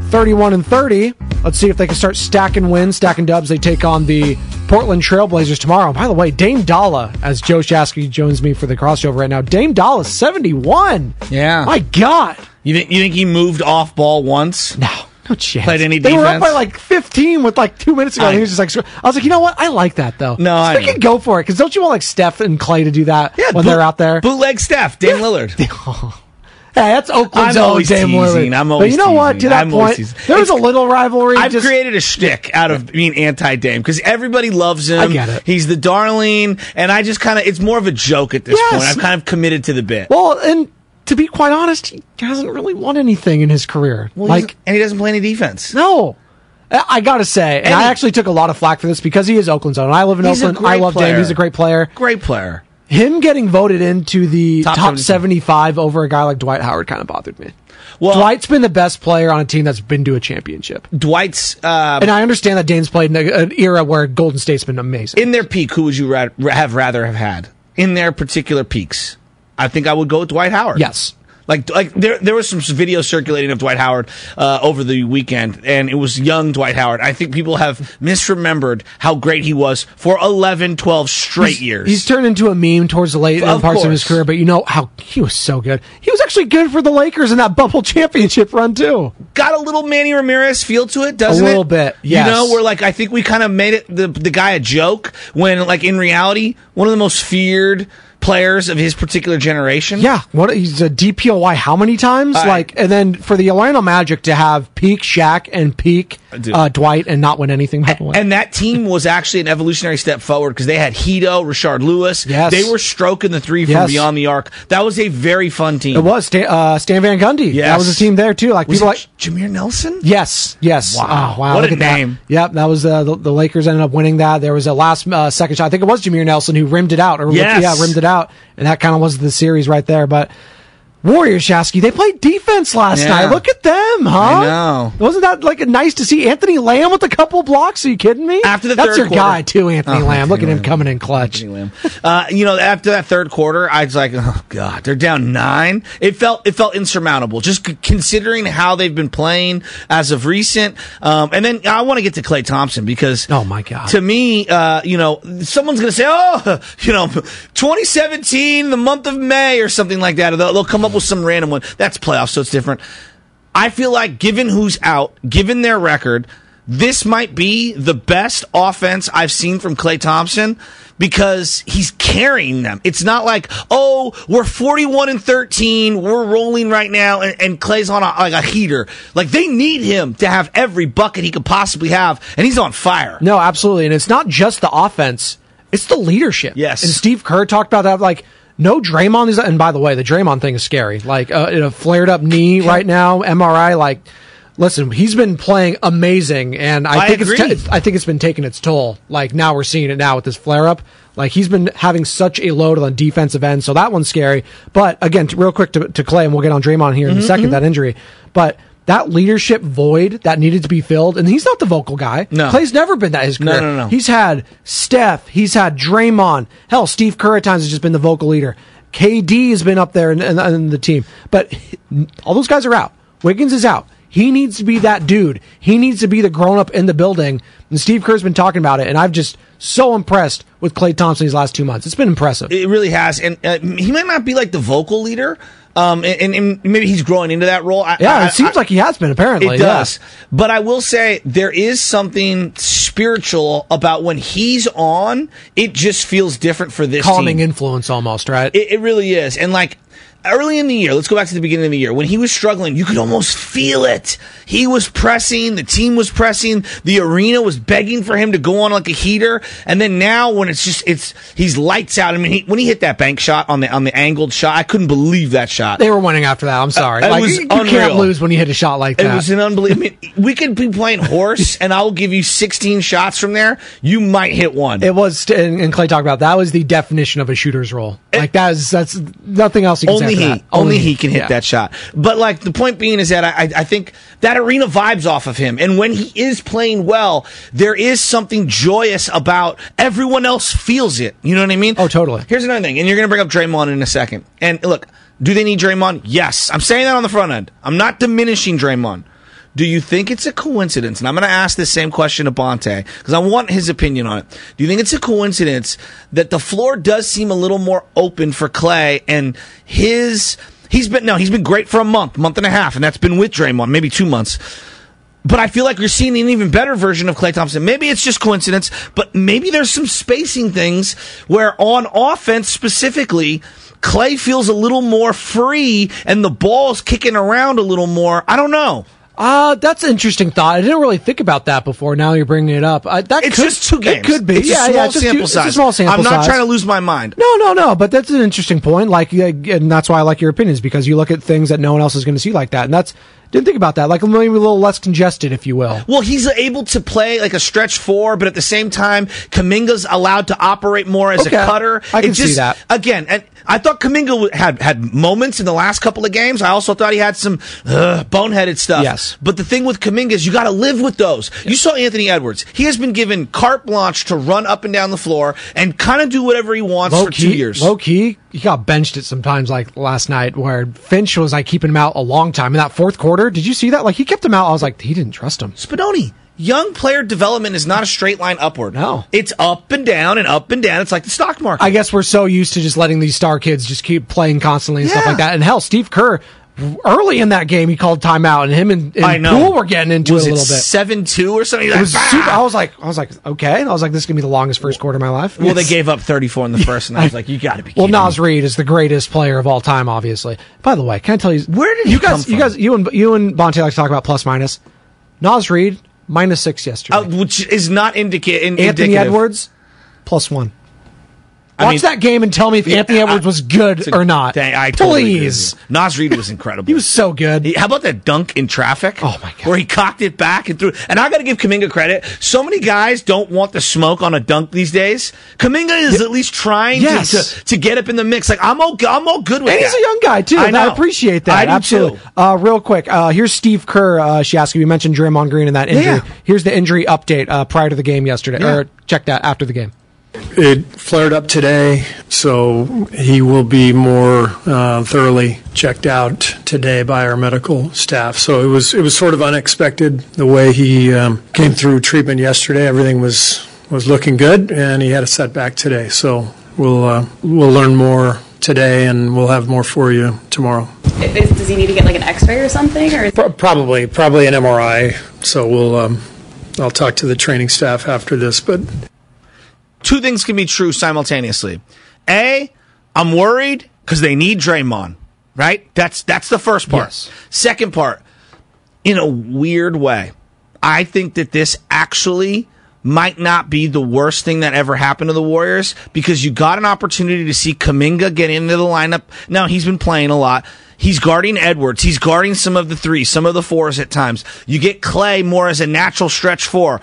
31 and 30. Let's see if they can start stacking wins, stacking dubs. They take on the Portland Trailblazers tomorrow. By the way, Dame Dolla, as Joe Shasky joins me for the crossover right now, Dame Dolla 71. Yeah. My God. You think you think he moved off ball once? No. No chance. Played any they were up by like 15 with like two minutes ago. I- and he was just like, I was like, you know what? I like that though. No, so I they know. can go for it because don't you want like Steph and Klay to do that when boot- they're out there? Bootleg Steph, Dame Lillard. *laughs* Hey, that's Oakland's I'm always Dame teasing. Lillard. I'm but always you know what? To that I'm point, teasing. there was a little rivalry. I've just, created a shtick out of being anti-Dame because everybody loves him. I get it. He's the darling, and I just kind of, it's more of a joke at this Yes. point. I've kind of committed to the bit. well, and to be quite honest, he hasn't really won anything in his career. Well, like, and he doesn't play any defense. no. I gotta say, and, And I actually took a lot of flack for this because he is Oakland's own. I live in Oakland. I love Dame. player. He's a great player. Great player. Him getting voted into the Top top, 75. 75 over a guy like Dwight Howard kind of bothered me. Well, Dwight's been the best player on a team that's been to a championship. Dwight's uh, And I understand that Dame's played in an era where Golden State's been amazing. in their peak. Who would you ra- have rather have had in their particular peaks? I think I would go with Dwight Howard. yes. Like, like there, there was some video circulating of Dwight Howard uh, over the weekend, and it was young Dwight Howard. I think people have misremembered how great he was for 11, 12 straight He's- years. He's turned into a meme towards the late Of parts of his career, but you know how he was so good. He was actually good for the Lakers in that bubble *laughs* championship run too. got a little Manny Ramirez feel to it, doesn't it? A little bit, yes. You know, where like I think we kind of made it the the guy a joke when like in reality one of the most feared players of his particular generation. Yeah, what he's a DPOY how many times? I- like, and then for the Orlando Magic to have peak Shaq and peak uh, Dwight and not win anything by the way. And that team was actually an evolutionary step forward because they had Hedo, Rashard Lewis. Yes. They were stroking the three from Yes. beyond the arc. That was a very fun team. it was Stan, uh, Stan Van Gundy. Yeah, That was a team there too. Like Was people like Jameer Nelson? Yes, yes. Wow. Oh, wow. What Look a at that. name. Yep, that was uh, the, the Lakers ended up winning that. There was a last uh, second shot. I think it was Jameer Nelson who rimmed it out, or Yes. yeah, rimmed it out, and that kind of was the series right there. But Warriors, Shasky, they played defense last Yeah. night. Look at them, huh? I know. Wasn't that like nice to see Anthony Lamb with a couple blocks? Are you kidding me? After the that's third your quarter- guy too, Anthony Oh, Lamb. Look at Anthony him Lamb. coming in clutch. Uh, you know, after that third quarter, I was like, "Oh God, they're down nine. It felt it felt insurmountable, just c- considering how they've been playing as of recent. Um, and then I want to get to Klay Thompson because, Oh my God. to me, uh, you know, someone's going to say, "Oh, *laughs* you know, 2017, the month of May, or something like that." They'll, they'll come up with some random one. That's playoffs, so it's different. I feel like, given who's out, given their record, this might be the best offense I've seen from Klay Thompson because he's carrying them. It's not like, oh, we're 41 and 13, we're rolling right now, and, and Klay's on a, like a heater. Like they need him to have every bucket he could possibly have, and he's on fire. No, absolutely. And it's not just the offense, it's the leadership. Yes. And Steve Kerr talked about that. Like, no Draymond is, and by the way, the Draymond thing is scary. Like, uh, in a flared up knee right now, MRI, like, listen, he's been playing amazing. And I, I think agree. it's, ta- I think it's been taking its toll. Like, now we're seeing it now with this flare up. Like, he's been having such a load on defensive end. So that one's scary. But again, t- real quick to, to Klay, and we'll get on Draymond here in a 2nd that injury. But, that leadership void that needed to be filled, and he's not the vocal guy. No. Klay's never been that his No, career. no, no. He's had Steph. He's had Draymond. Hell, Steve Kerr at times has just been the vocal leader. KD has been up there in, in, in the team. But all those guys are out. Wiggins is out. He needs to be that dude. He needs to be the grown up in the building. And Steve Kerr's been talking about it. And I've just so impressed with Klay Thompson these last two months. It's been impressive. It really has, and uh, he might not be like the vocal leader. Um, and, and maybe he's growing into that role. I, yeah, I- it seems I- like he has been, apparently. It yeah. does. But I will say there is something spiritual about when he's on, it just feels different for this Calming team. influence almost, right? It, it really is. And like early in the year, let's go back to the beginning of the year, when he was struggling, you could almost feel it. He was pressing, the team was pressing, the arena was begging for him to go on like a heater. And then now when it's just it's he's lights out. I mean, he, when he hit that bank shot on the on the angled shot, I couldn't believe that shot. they were winning after that. I'm sorry. Uh, it like, was you, you can't lose when you hit a shot like that. It was an unbelievable. I mean, we could be playing horse, and I will give you 16 shots from there. You might hit one. It was, and, and Klay talked about that was the definition of a shooter's role. Like that is that's nothing else you can Only say he, that. only he can hit Yeah. that shot. But like the point being is that I, I I think that arena vibes off of him, and when he is playing well, there is something joyous about everyone else feels it. You know what I mean? Oh, totally. Here's another thing, and you're gonna bring up Draymond in a second. And look, do they need Draymond? Yes, I'm saying that on the front end. I'm not diminishing Draymond. Do you think it's a coincidence? And I'm going to ask this same question to Bonta because I want his opinion on it. Do you think it's a coincidence that the floor does seem a little more open for Klay and his he's been no he's been great for a month, month and a half, and that's been with Draymond, maybe two months. But I feel like you're seeing an even better version of Klay Thompson. Maybe it's just coincidence, but maybe there's some spacing things where on offense specifically, Klay feels a little more free and the ball's kicking around a little more. I don't know. Uh, that's an interesting thought. I didn't really think about that before. Now you're bringing it up. Uh, that It's could, just two games. It could be. It's a yeah, small yeah. Just sample two- it's a small sample I'm not size. trying to lose my mind. No, no, no. But that's an interesting point. Like, and that's why I like your opinions because you look at things that no one else is going to see like that, and that's didn't think about that. Like maybe a little less congested, if you will. Well, he's able to play like a stretch four, but at the same time, Kuminga's allowed to operate more as Okay. a cutter. I can It see that. Again, and I thought Kuminga had had moments in the last couple of games. I also thought he had some uh, boneheaded stuff. Yes. But the thing with Kuminga is you got to live with those. You saw Anthony Edwards. He has been given carte blanche to run up and down the floor and kind of do whatever he wants Low for key, two years. low key, he got benched at sometimes. Like last night, where Finch was like keeping him out a long time in that fourth quarter. Did you see that? Like he kept him out. I was like, he didn't trust him. Spadoni. Young player development is not a straight line upward. No. It's up and down and up and down. It's like the stock market. I guess we're so used to just letting these star kids just keep playing constantly and stuff like that. And hell, Steve Kerr, early in that game, he called timeout, and him and, and I know. Poole were getting into was it a little bit. Seven two or something. It was super. I was like, I was like, okay. And I was like, this is gonna be the longest first quarter of my life. Well, they gave up 34 in the first, and I was like, "You got to be." Well, kidding me. Naz Reid is the greatest player of all time, obviously. By the way, can I tell you Where did you guys, you guys, you and you and Bonta like to talk about plus minus. Naz Reid minus six yesterday. Uh, which is not indica- in, Anthony indicative. Edwards plus one. I Watch mean- that game and tell me if Yeah, Anthony Edwards I- was good a- or not. Dang, I totally Please. you. Naz Reid was incredible. *laughs* He was so good. He- How about that dunk in traffic? Oh, my God. Where he cocked it back and threw. And I got to give Kuminga credit. So many guys don't want the smoke on a dunk these days. Kuminga is at least trying Yes. to, to to get up in the mix. Like I'm all I'm all good with And that. he's a young guy too. I and. I appreciate that. I do Absolutely. too. Uh, real quick, uh, here's Steve Kerr. Uh, she asked you. You mentioned Draymond Green and that injury. Yeah. Here's the injury update uh, prior to the game yesterday. Yeah. Or check that after the game. It flared up today, so he will be more uh, thoroughly checked out today by our medical staff. So it was it was sort of unexpected the way he um, came through treatment yesterday. Everything was was looking good, and he had a setback today. So we'll uh, we'll learn more today, and we'll have more for you tomorrow. Is, does he need to get like an X-ray or something, or Pro- Probably probably an MRI. So we'll um, I'll talk to the training staff after this, but. Two things can be true simultaneously. A, I'm worried because they need Draymond, right? That's that's the first part. Yes. Second part, in a weird way, I think that this actually might not be the worst thing that ever happened to the Warriors because you got an opportunity to see Kuminga get into the lineup. Now he's been playing a lot. He's guarding Edwards. He's guarding some of the threes, some of the fours at times. You get Klay more as a natural stretch four.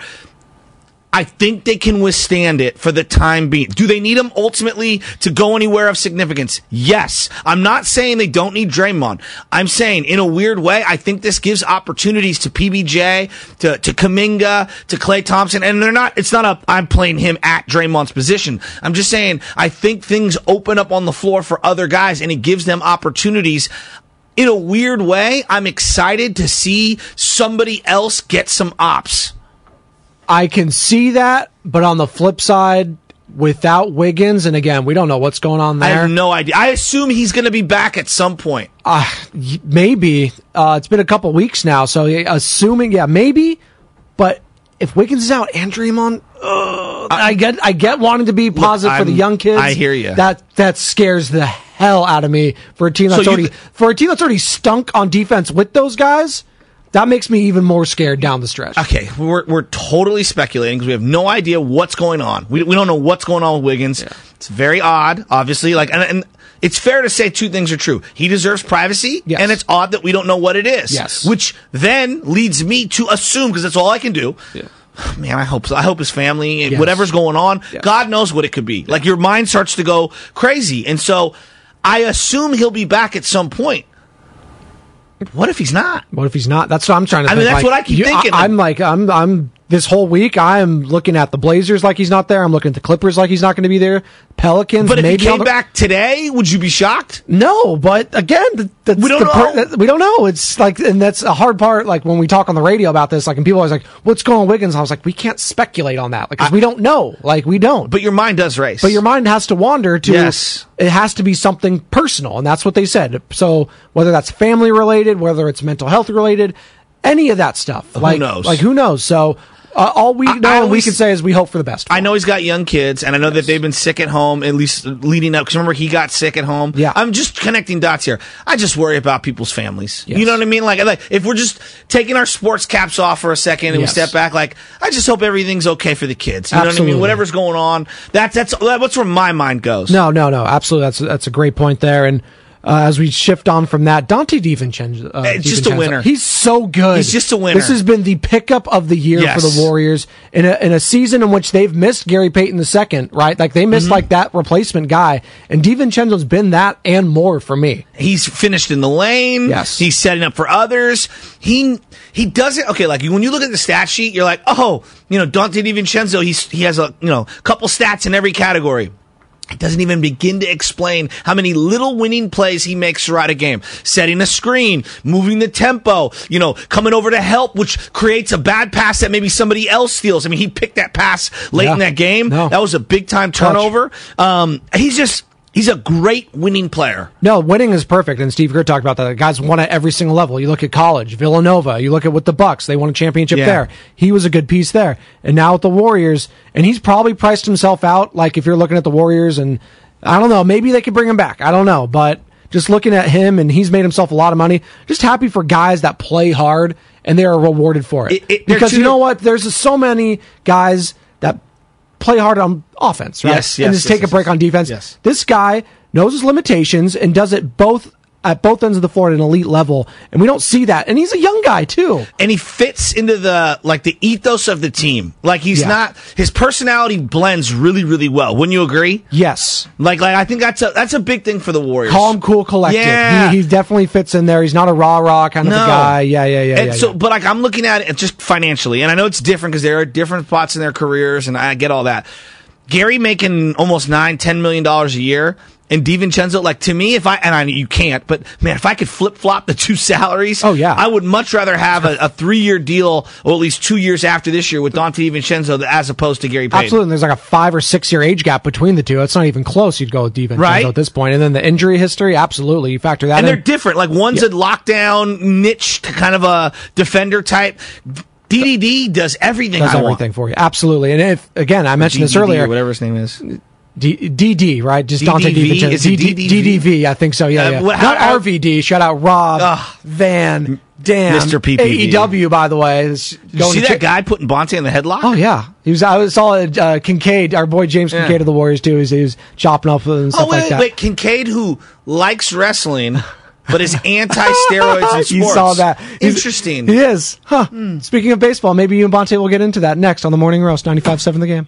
I think they can withstand it for the time being. Do they need him ultimately to go anywhere of significance? Yes. I'm not saying they don't need Draymond. I'm saying in a weird way, I think this gives opportunities to PBJ, to, to Kuminga, to Klay Thompson. And they're not, it's not a, I'm playing him at Draymond's position. I'm just saying, I think things open up on the floor for other guys and it gives them opportunities in a weird way, I'm excited to see somebody else get some ops. I can see that, but on the flip side, without Wiggins, and again, we don't know what's going on I there. have no idea. I assume he's going to be back at some point. Uh, maybe. Uh, it's been a couple weeks now, so assuming, yeah, maybe. But if Wiggins is out and Draymond, uh, I get, I get wanting to be positive for the young kids. I hear you. That that scares the hell out of me for a team that's you already th- for a team that's already stunk on defense with those guys. That makes me even more scared down the stretch. Okay, we're, we're totally speculating because we have no idea what's going on. We, we don't know what's going on with Wiggins. It's very odd, obviously. Like, and, and it's fair to say two things are true. He deserves privacy, Yes. and it's odd that we don't know what it is. Yes. Which then leads me to assume, because that's all I can do. Yeah. *sighs* Man, I hope so. I hope his family, and Yes. whatever's going on, Yes. God knows what it could be. Like your mind starts to go crazy, and so I assume he'll be back at some point. What if he's not? What if he's not? That's what I'm trying to. I think. mean, that's Like, what I keep you- thinking. I, am like, I'm, I'm. This whole week, I am looking at the Blazers like he's not there. I'm looking at the Clippers like he's not going to be there. Pelicans, But if maybe he came back today, would you be shocked? No, but again, We don't the know. that- we don't know. It's like, and that's a hard part. Like when we talk on the radio about this, like, and people are always like, "What's going on, with Wiggins?" I was like, we can't speculate on that because we don't know. Like we don't. But your mind does race. But your mind has to wander to. Yes. It has to be something personal, and that's what they said. So whether that's family related, whether it's mental health related, any of that stuff, Like, Who knows? Like who knows? So. Uh, all we know and we always- can say is we hope for the best. I know he's got young kids, and I know that they've been sick at home, at least leading up. Because remember, he got sick at home. Yeah, I'm just connecting dots here. I just worry about people's families. You know what I mean? Like, like if we're just taking our sports caps off for a second and Yes. we step back, like I just hope everything's okay for the kids. You know what I Absolutely. mean? Whatever's going on, that's that's that's where my mind goes. No, no, no. Absolutely, that's that's a great point there. And uh, as we shift on from that, Donte DiVincenzo, uh, It's just a winner. He's so good. He's just a winner. This has been the pickup of the year Yes. for the Warriors in a in a season in which they've missed Gary Payton II, right? Like they missed Mhm. like that replacement guy, and DiVincenzo's been that and more for me. He's finished in the lane. Yes. He's setting up for others. He he doesn't okay, like when you look at the stat sheet, you're like, oh, you know, Donte DiVincenzo, he's he has a you know couple stats in every category. It doesn't even begin to explain how many little winning plays he makes throughout a game. Setting a screen, moving the tempo, you know, coming over to help, which creates a bad pass that maybe somebody else steals. I mean, he picked that pass late Yeah. in that game. That was a big time turnover. Um, he's just, he's a great winning player. No, winning is perfect, and Steve Kerr talked about that. The guys won at every single level. You look at college, Villanova. You look at with the Bucks; they won a championship Yeah. there. He was a good piece there, and now with the Warriors, and he's probably priced himself out. Like if you're looking at the Warriors, and I don't know, maybe they could bring him back. I don't know, but just looking at him, and he's made himself a lot of money. Just happy for guys that play hard and they are rewarded for it. It- it- because you know what? There's so many guys play hard on offense, right? Yes, and just yes, take yes, a break on defense. This guy knows his limitations and does it both at both ends of the floor at an elite level, and we don't see that. And he's a young guy too. and he fits into the like the ethos of the team. Like he's Yeah. not his personality blends really really well. Wouldn't you agree? Yes. Like like I think that's a that's a big thing for the Warriors. Calm, cool, collected. Yeah. He, he definitely fits in there. He's not a rah rah kind of No. guy. Yeah, yeah, yeah. and yeah, so, yeah. but like I'm looking at it just financially, and I know it's different because there are different spots in their careers, and I get all that. Gary making almost nine, ten million dollars a year, and DiVincenzo, like to me, if I and I you can't, but man, if I could flip flop the two salaries, oh yeah, I would much rather have a, a three year deal, or at least two years after this year with Donte DiVincenzo as opposed to Gary Payton. Absolutely. And there's like a five or six year age gap between the two. It's not even close. You'd go with DiVincenzo Right. at this point. And then the injury history, absolutely. You factor that out. and in. they're different. Like one's a lockdown niche kind of a defender type. DDD does everything. does I want. everything for you. Absolutely. And if again, I mentioned this DDD, earlier. whatever his name is. D- DD, right? Just Donte? DiVincenzo. Is it DD- DDV? DDV, I think so. Yeah, Uh, yeah. what- Not how- RVD. Shout out Rob Van Dam, Mr. PPV. AEW, by the way. is going see that check- guy putting Bonta in the headlock? Oh yeah, he was. I saw uh, Kincaid, our boy James Yeah. Kincaid of the Warriors too. He was, he was chopping up and stuff Oh wait, like that. wait, Kincaid who likes wrestling but is anti-steroids in sports. *laughs* You saw that. He's- Interesting. He is. Huh. Speaking of baseball, maybe you and Bonta will get into that next on the Morning Roast, 95.7 The Game.